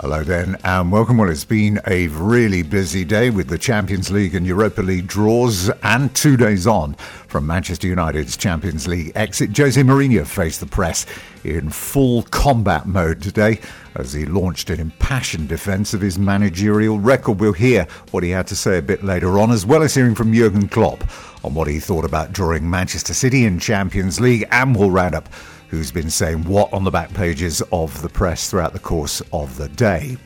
Hello then, and welcome. Well, it's been a really busy day with the Champions League and Europa League draws, and two days on from Manchester United's Champions League exit. Jose Mourinho faced the press in full combat mode today as he launched an impassioned defence of his managerial record. We'll hear what he had to say a bit later on, as well as hearing from Jurgen Klopp on what he thought about drawing Manchester City in Champions League, and we'll round up who's been saying what on the back pages of the press throughout the course of the day.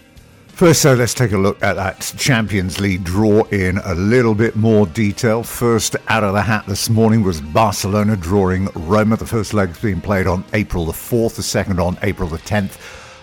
First, so let's take a look at that Champions League draw in a little bit more detail. First out of the hat this morning was Barcelona drawing Roma. The first leg's being played on April the 4th, the second on April the 10th.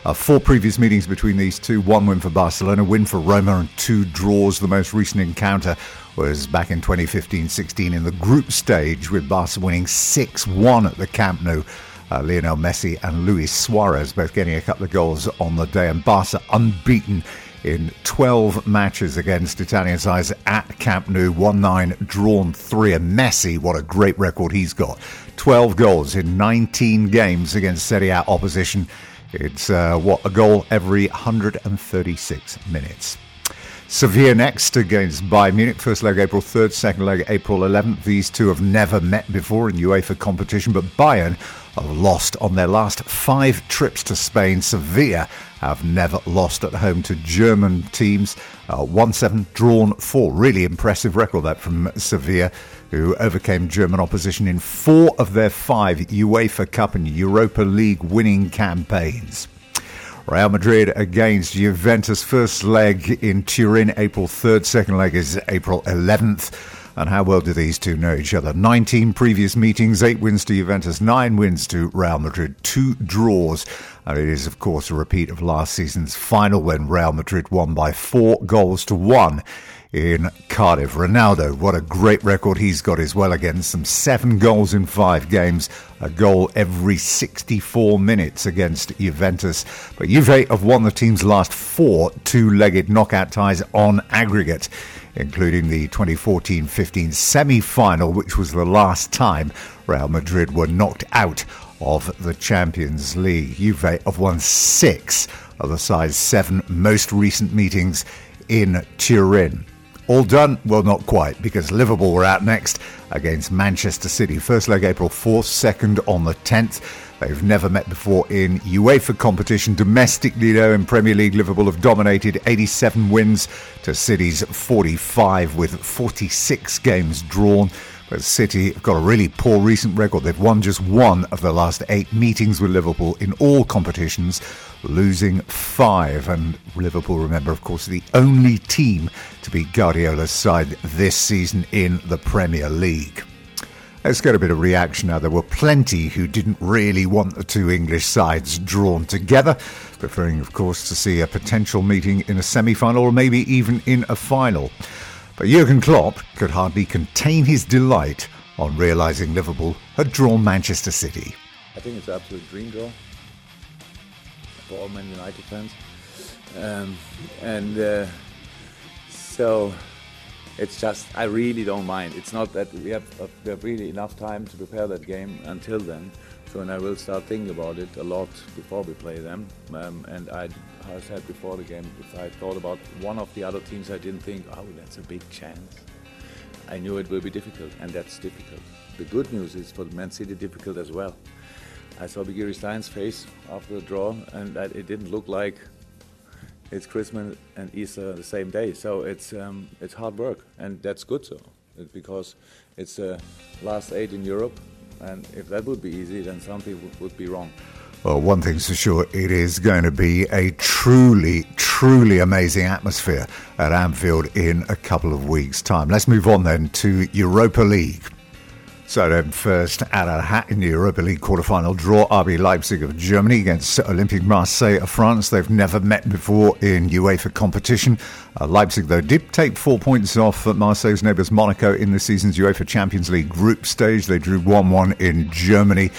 Uh, four previous meetings between these two one win for Barcelona, win for Roma, and two draws. The most recent encounter was back in 2015 16 in the group stage, with Barca winning 6 1 at the Camp Nou uh, Lionel Messi and Luis Suarez both getting a couple of goals on the day, and Barca unbeaten in 12 matches against Italian sides at Camp Nou, 1 9, drawn 3. And Messi, what a great record he's got. 12 goals in 19 games against Serie A opposition. It's uh, what a goal every 136 minutes. Sevilla next against Bayern Munich. First leg April 3rd, second leg April 11th. These two have never met before in UEFA competition, but Bayern have lost on their last five trips to Spain. Sevilla have never lost at home to German teams. Uh, 1 7 drawn 4. Really impressive record that from Sevilla, who overcame German opposition in four of their five UEFA Cup and Europa League winning campaigns. Real Madrid against Juventus, first leg in Turin, April 3rd, second leg is April 11th. And how well do these two know each other? 19 previous meetings, 8 wins to Juventus, 9 wins to Real Madrid, 2 draws. And it is, of course, a repeat of last season's final when Real Madrid won by 4 goals to 1 in Cardiff. Ronaldo, what a great record he's got as well against some seven goals in five games, a goal every 64 minutes against Juventus. But Juve have won the team's last four two legged knockout ties on aggregate, including the 2014 15 semi final, which was the last time Real Madrid were knocked out of the Champions League. Juve have won six of the side's seven most recent meetings in Turin. All done? Well, not quite, because Liverpool were out next against Manchester City. First leg April 4th, second on the 10th. They've never met before in UEFA competition. Domestically, though, in Premier League, Liverpool have dominated 87 wins to City's 45 with 46 games drawn. But City have got a really poor recent record. They've won just one of the last eight meetings with Liverpool in all competitions, losing five. And Liverpool, remember, of course, the only team to beat Guardiola's side this season in the Premier League. Let's get a bit of reaction now. There were plenty who didn't really want the two English sides drawn together, preferring, of course, to see a potential meeting in a semi final or maybe even in a final. But Jurgen Klopp could hardly contain his delight on realising Liverpool had drawn Manchester City. I think it's an absolute dream draw for all Man United fans. Um, and uh, so it's just, I really don't mind. It's not that we have, uh, we have really enough time to prepare that game until then. So, and I will start thinking about it a lot before we play them. Um, and I, I said before the game, if I thought about one of the other teams, I didn't think, oh, that's a big chance. I knew it will be difficult, and that's difficult. The good news is for Man City difficult as well. I saw Begiristain's face after the draw, and it didn't look like it's Christmas and Easter the same day. So it's um, it's hard work, and that's good so, because it's the last eight in Europe, and if that would be easy, then something would, would be wrong. Well, one thing's for sure, it is going to be a truly, truly amazing atmosphere at Anfield in a couple of weeks' time. Let's move on then to Europa League. So then first out of hat in the Europa League quarter-final draw, RB Leipzig of Germany against Olympique Marseille of France. They've never met before in UEFA competition. Uh, Leipzig, though, did take four points off Marseille's neighbours Monaco in the season's UEFA Champions League group stage. They drew 1-1 in Germany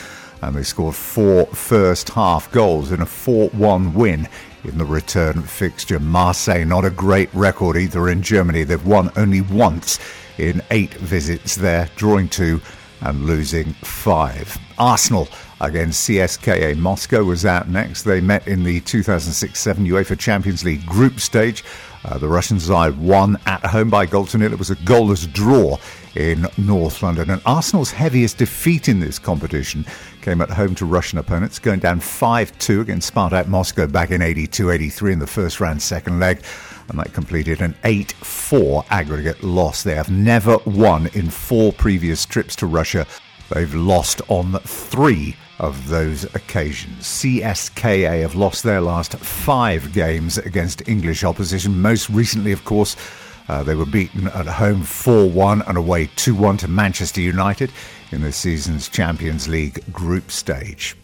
and they scored four first half goals in a 4-1 win in the return fixture. Marseille, not a great record either in Germany. They've won only once in eight visits there, drawing two and losing five. Arsenal against CSKA Moscow was out next. They met in the 2006-7 UEFA Champions League group stage. Uh, the Russian side won at home by goal to nil. It was a goalless draw in North London. And Arsenal's heaviest defeat in this competition came at home to Russian opponents, going down 5 2 against Spartak Moscow back in 82 83 in the first round, second leg. And that completed an 8 4 aggregate loss. They have never won in four previous trips to Russia. They've lost on three of those occasions. CSKA have lost their last five games against English opposition. Most recently, of course, uh, they were beaten at home 4 1 and away 2 1 to Manchester United in this season's Champions League group stage.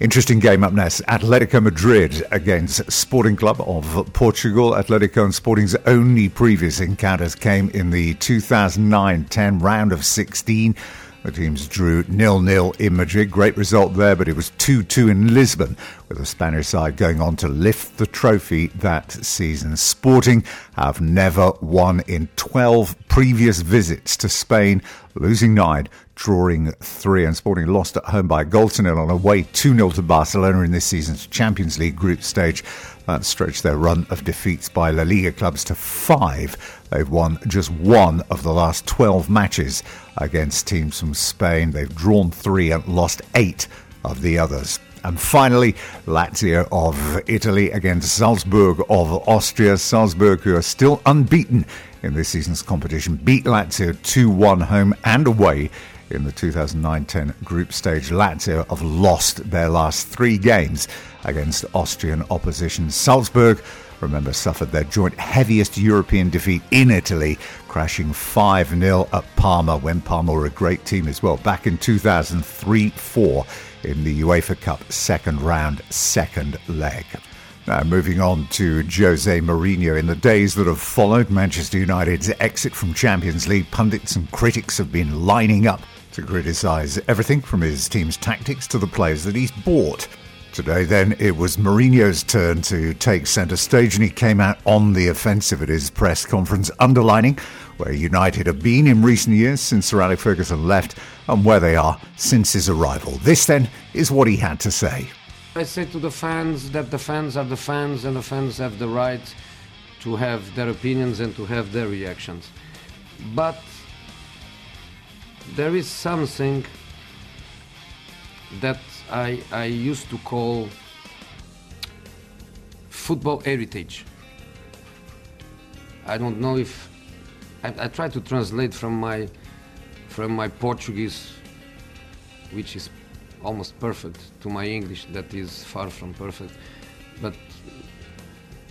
Interesting game up next. Atletico Madrid against Sporting Club of Portugal. Atletico and Sporting's only previous encounters came in the 2009 10 round of 16 the teams drew nil-nil in Madrid. Great result there, but it was 2-2 in Lisbon, with the Spanish side going on to lift the trophy that season. Sporting have never won in 12 previous visits to Spain, losing nine, drawing three, and Sporting lost at home by a goal to nil on away 2 0 to Barcelona in this season's Champions League group stage. That stretched their run of defeats by La Liga clubs to five. They've won just one of the last 12 matches against teams from Spain. They've drawn three and lost eight of the others. And finally, Lazio of Italy against Salzburg of Austria. Salzburg, who are still unbeaten in this season's competition, beat Lazio 2 1 home and away in the 2009 10 group stage. Lazio have lost their last three games against Austrian opposition. Salzburg remember, suffered their joint heaviest European defeat in Italy, crashing 5 0 at Parma when Parma were a great team as well, back in 2003 4 in the UEFA Cup second round, second leg. Now, moving on to Jose Mourinho. In the days that have followed Manchester United's exit from Champions League, pundits and critics have been lining up to criticise everything from his team's tactics to the players that he's bought. Today, then, it was Mourinho's turn to take centre stage, and he came out on the offensive at his press conference, underlining where United have been in recent years since Sir Alex Ferguson left and where they are since his arrival. This, then, is what he had to say. I say to the fans that the fans are the fans, and the fans have the right to have their opinions and to have their reactions. But there is something that I, I used to call football heritage. I don't know if I, I try to translate from my from my Portuguese, which is almost perfect, to my English that is far from perfect. But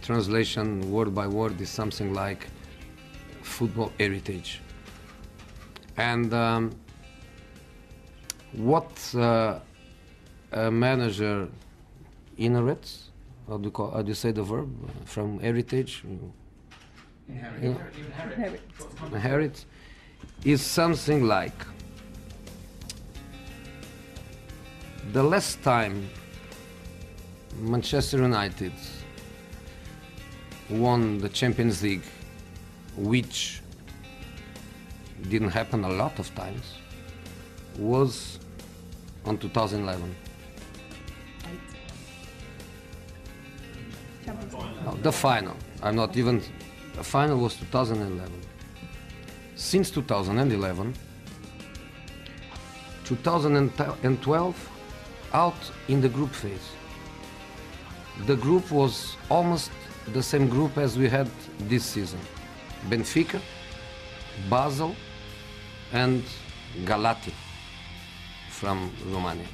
translation word by word is something like football heritage. And um, what uh, a manager inherits. How do you, call, how do you say the verb? From heritage? Inherit. Yeah. Inherit. Inherit is something like the last time Manchester United won the Champions League, which didn't happen a lot of times, was on 2011. No, the final. I'm not even. The final was 2011. Since 2011, 2012, out in the group phase. The group was almost the same group as we had this season Benfica, Basel, and Galati from Romania.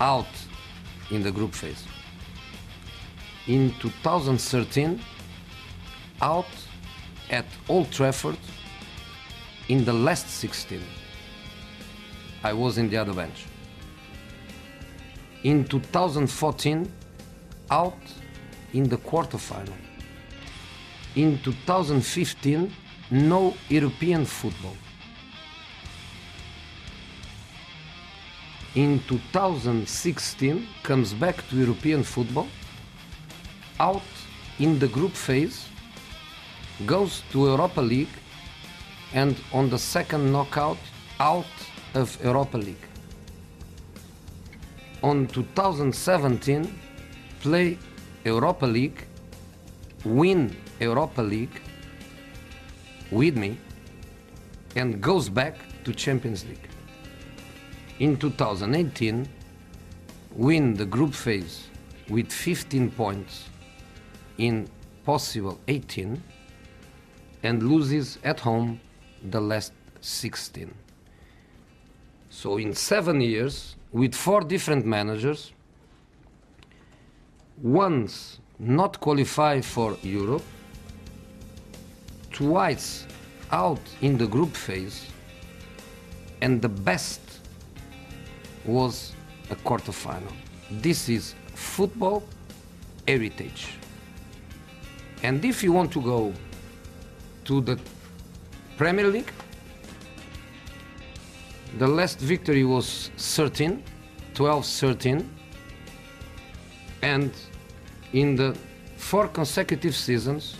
Out in the group phase in 2013 out at Old Trafford in the last 16. I was in the other bench. In 2014 out in the quarterfinal. In 2015 no European football. In 2016 comes back to European football out in the group phase, goes to Europa League, and on the second knockout, out of Europa League. on 2017 play Europa League, win Europa League with me, and goes back to Champions League. In 2018, win the group phase with 15 points in possible 18 and loses at home the last 16. So in seven years, with four different managers, once not qualify for Europe, twice out in the group phase, and the best was a quarterfinal. This is football heritage. And if you want to go to the Premier League, the last victory was 13, 12 13. And in the four consecutive seasons,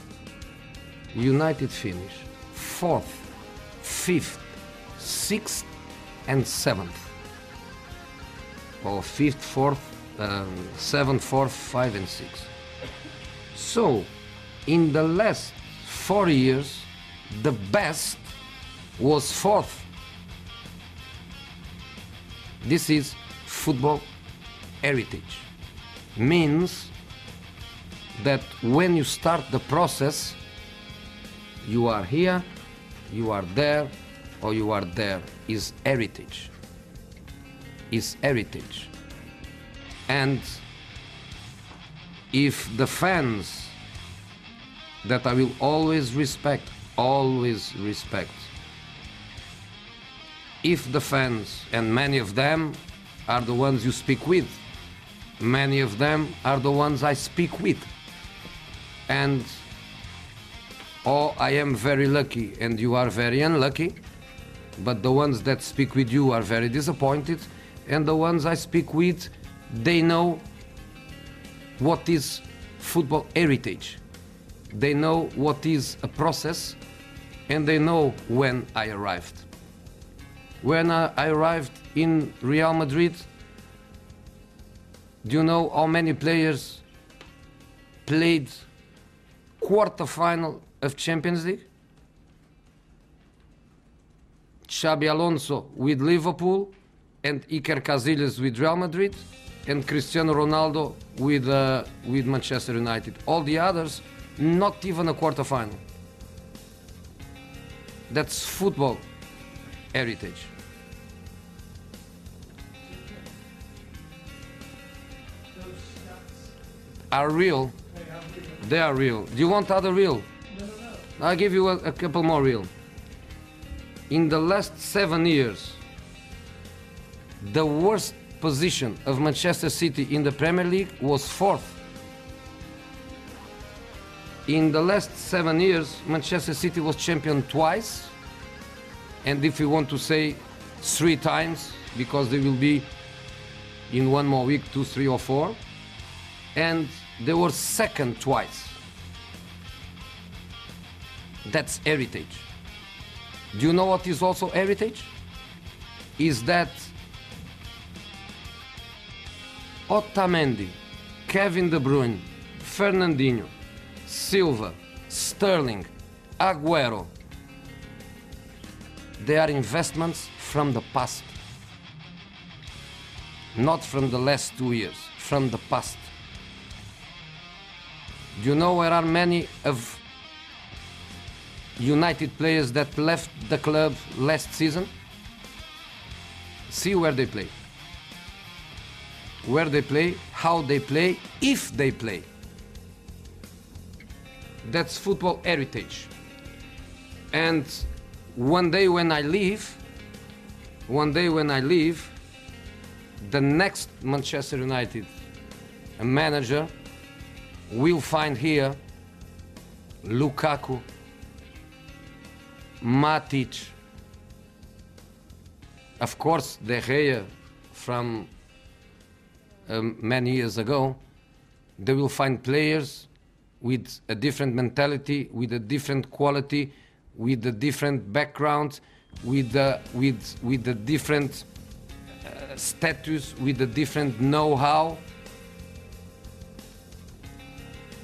United finished fourth, fifth, sixth, and seventh. Or fifth, fourth, um, seventh, fourth, five, and six. So, in the last four years, the best was fourth. This is football heritage. Means that when you start the process, you are here, you are there, or you are there is heritage. Is heritage. And if the fans that I will always respect, always respect, if the fans, and many of them are the ones you speak with, many of them are the ones I speak with. And oh, I am very lucky and you are very unlucky, but the ones that speak with you are very disappointed, and the ones I speak with, they know what is football heritage. They know what is a process, and they know when I arrived. When I arrived in Real Madrid, do you know how many players played quarter-final of Champions League? Xabi Alonso with Liverpool and Iker Casillas with Real Madrid and Cristiano Ronaldo with, uh, with Manchester United. All the others, not even a quarter-final. That's football heritage. Are real. They are real. Do you want other real? I'll give you a, a couple more real. In the last seven years, the worst position of Manchester City in the Premier League was fourth. In the last seven years, Manchester City was champion twice, and if you want to say three times, because they will be in one more week, two, three, or four, and they were second twice. That's heritage. Do you know what is also heritage? Is that Otamendi, Kevin De Bruyne, Fernandinho, Silva, Sterling, Aguero, they are investments from the past. Not from the last two years, from the past. You know where are many of United players that left the club last season? See where they play. Where they play, how they play, if they play. That's football heritage. And one day when I leave, one day when I leave, the next Manchester United manager will find here Lukaku, Matic, of course, De Gea from um, many years ago. They will find players with a different mentality, with a different quality, with a different background, with a, with with a different uh, status, with a different know-how.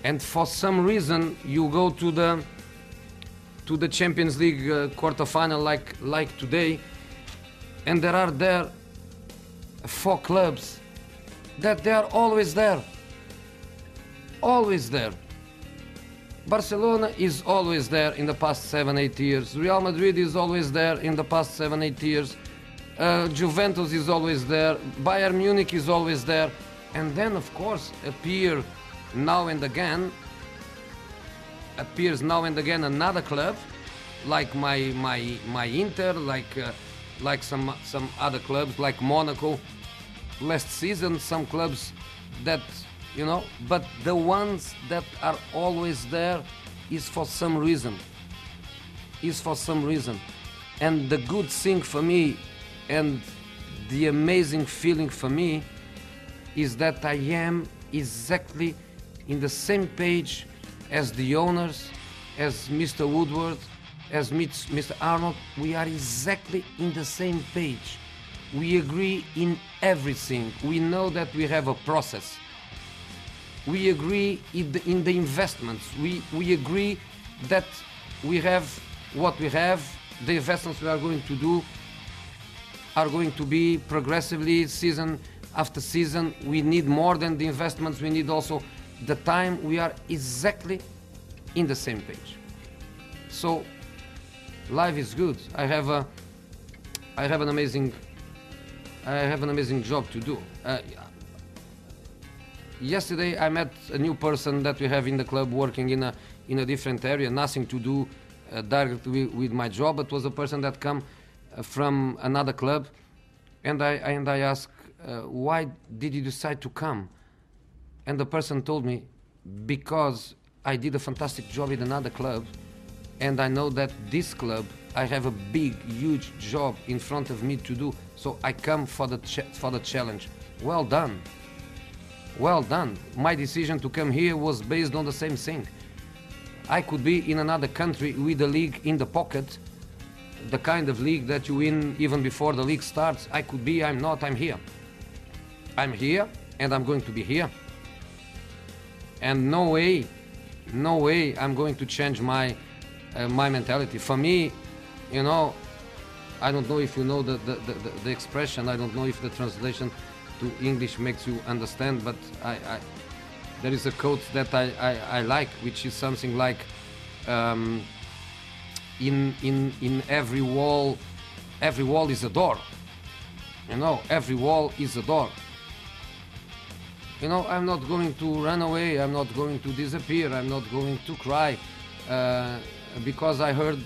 And for some reason, you go to the to the Champions League uh, quarterfinal like like today, and there are there four clubs that they are always there, always there. Barcelona is always there in the past seven, eight years. Real Madrid is always there in the past seven, eight years. Uh, Juventus is always there. Bayern Munich is always there. And then, of course, appear now and again, appears now and again another club, like my my my Inter, like uh, like some some other clubs, like Monaco. Last season, some clubs that you know but the ones that are always there is for some reason is for some reason and the good thing for me and the amazing feeling for me is that I am exactly in the same page as the owners, as Mr. Woodward, as Mr. Arnold. We are exactly in the same page. We agree in everything. We know that we have a process we agree in the, in the investments. We, we agree that we have what we have, the investments we are going to do are going to be progressively season after season. We need more than the investments, we need also the time. We are exactly in the same page. So life is good. I have a I have an amazing I have an amazing job to do. Uh, yesterday I met a new person that we have in the club working in a in a different area, nothing to do uh, directly with my job, but was a person that come uh, from another club, and I and I asked uh, why did you decide to come, and the person told me because I did a fantastic job in another club, and I know that this club I have a big huge job in front of me to do, so I come for the for the challenge. Well done. Well done. My decision to come here was based on the same thing. I could be in another country with a league in the pocket, the kind of league that you win even before the league starts. I could be, I'm not, I'm here. I'm here and I'm going to be here. And no way, no way I'm going to change my uh, my mentality. For me, you know, I don't know if you know the, the, the, the expression, I don't know if the translation to English makes you understand, but I, I there is a quote that I, I, I, like, which is something like, um, in, in, in every wall, every wall is a door. You know, every wall is a door. You know, I'm not going to run away, I'm not going to disappear, I'm not going to cry uh, because I heard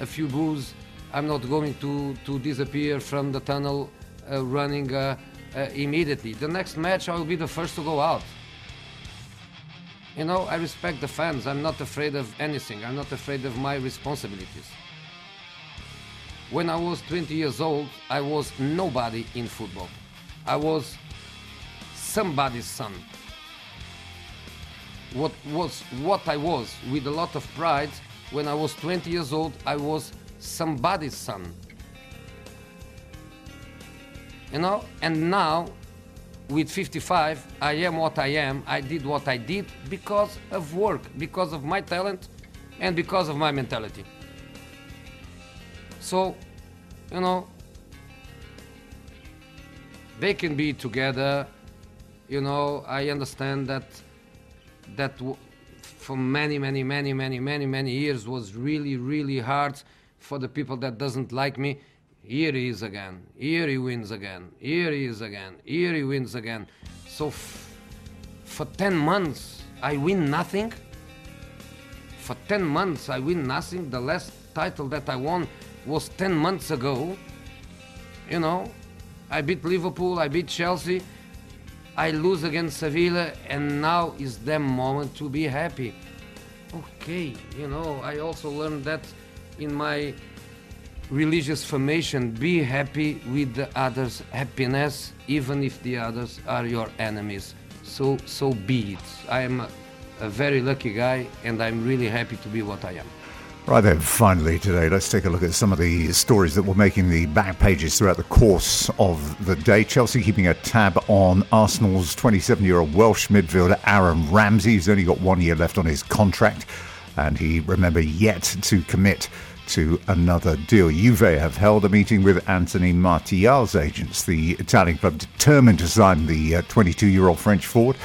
a few boos. I'm not going to, to disappear from the tunnel uh, running uh, uh, immediately. The next match, I will be the first to go out. You know, I respect the fans. I'm not afraid of anything. I'm not afraid of my responsibilities. When I was 20 years old, I was nobody in football. I was somebody's son. What was what I was with a lot of pride when I was 20 years old, I was somebody's son. You know and now with 55 i am what i am. I did what i did because of work because of my talent and because of my mentality. So you know they can be together. You know i understand that that for many many many many many many years was really really hard for the people that doesn't like me here he is again. Here he wins again. Here he is again. Here he wins again. So f- for 10 months, I win nothing. For 10 months, I win nothing. The last title that I won was 10 months ago. You know, I beat Liverpool, I beat Chelsea, I lose against Sevilla, and now is the moment to be happy. Okay, you know, I also learned that in my religious formation, be happy with the others' happiness, even if the others are your enemies. So, so be it. I am a, a very lucky guy, and I'm really happy to be what I am. Right then, finally today, let's take a look at some of the stories that were making the back pages throughout the course of the day. Chelsea keeping a tab on Arsenal's 27 year old Welsh midfielder Aaron Ramsey. He's only got one year left on his contract, and he, remember, yet to commit to another deal. Juve have held a meeting with Anthony Martial's agents, the Italian club determined to sign the 22 year old French forward.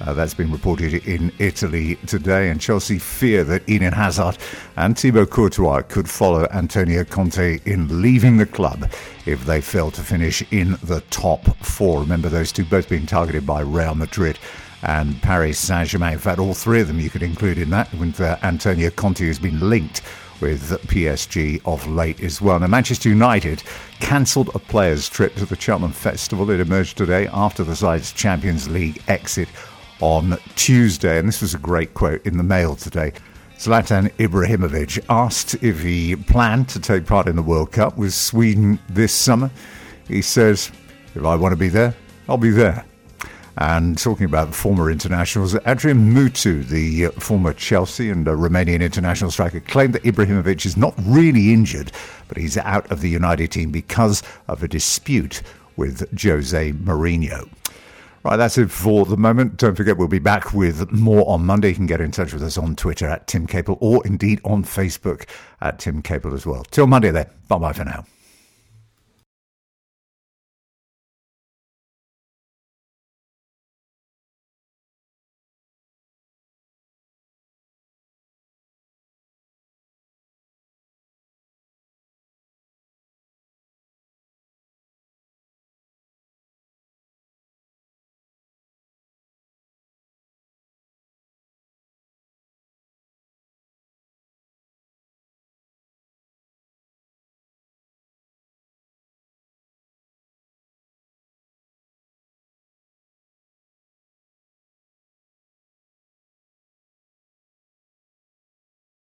Uh, that's been reported in Italy today, and Chelsea fear that Eden Hazard and Thibaut Courtois could follow Antonio Conte in leaving the club if they fail to finish in the top four. Remember, those two both being targeted by Real Madrid and Paris Saint Germain. In fact, all three of them you could include in that, with uh, Antonio Conte has been linked with PSG of late as well. Now, Manchester United cancelled a players' trip to the Cheltenham Festival. It emerged today after the side's Champions League exit on Tuesday. And this was a great quote in the mail today. Zlatan Ibrahimovic asked if he planned to take part in the World Cup with Sweden this summer. He says, If I want to be there, I'll be there. And talking about former internationals, Adrian Mutu, the uh, former Chelsea and uh, Romanian international striker, claimed that Ibrahimovic is not really injured, but he's out of the United team because of a dispute with Jose Mourinho. Right, that's it for the moment. Don't forget, we'll be back with more on Monday. You can get in touch with us on Twitter at Tim Capel or indeed on Facebook at Tim Capel as well. Till Monday then. Bye bye for now.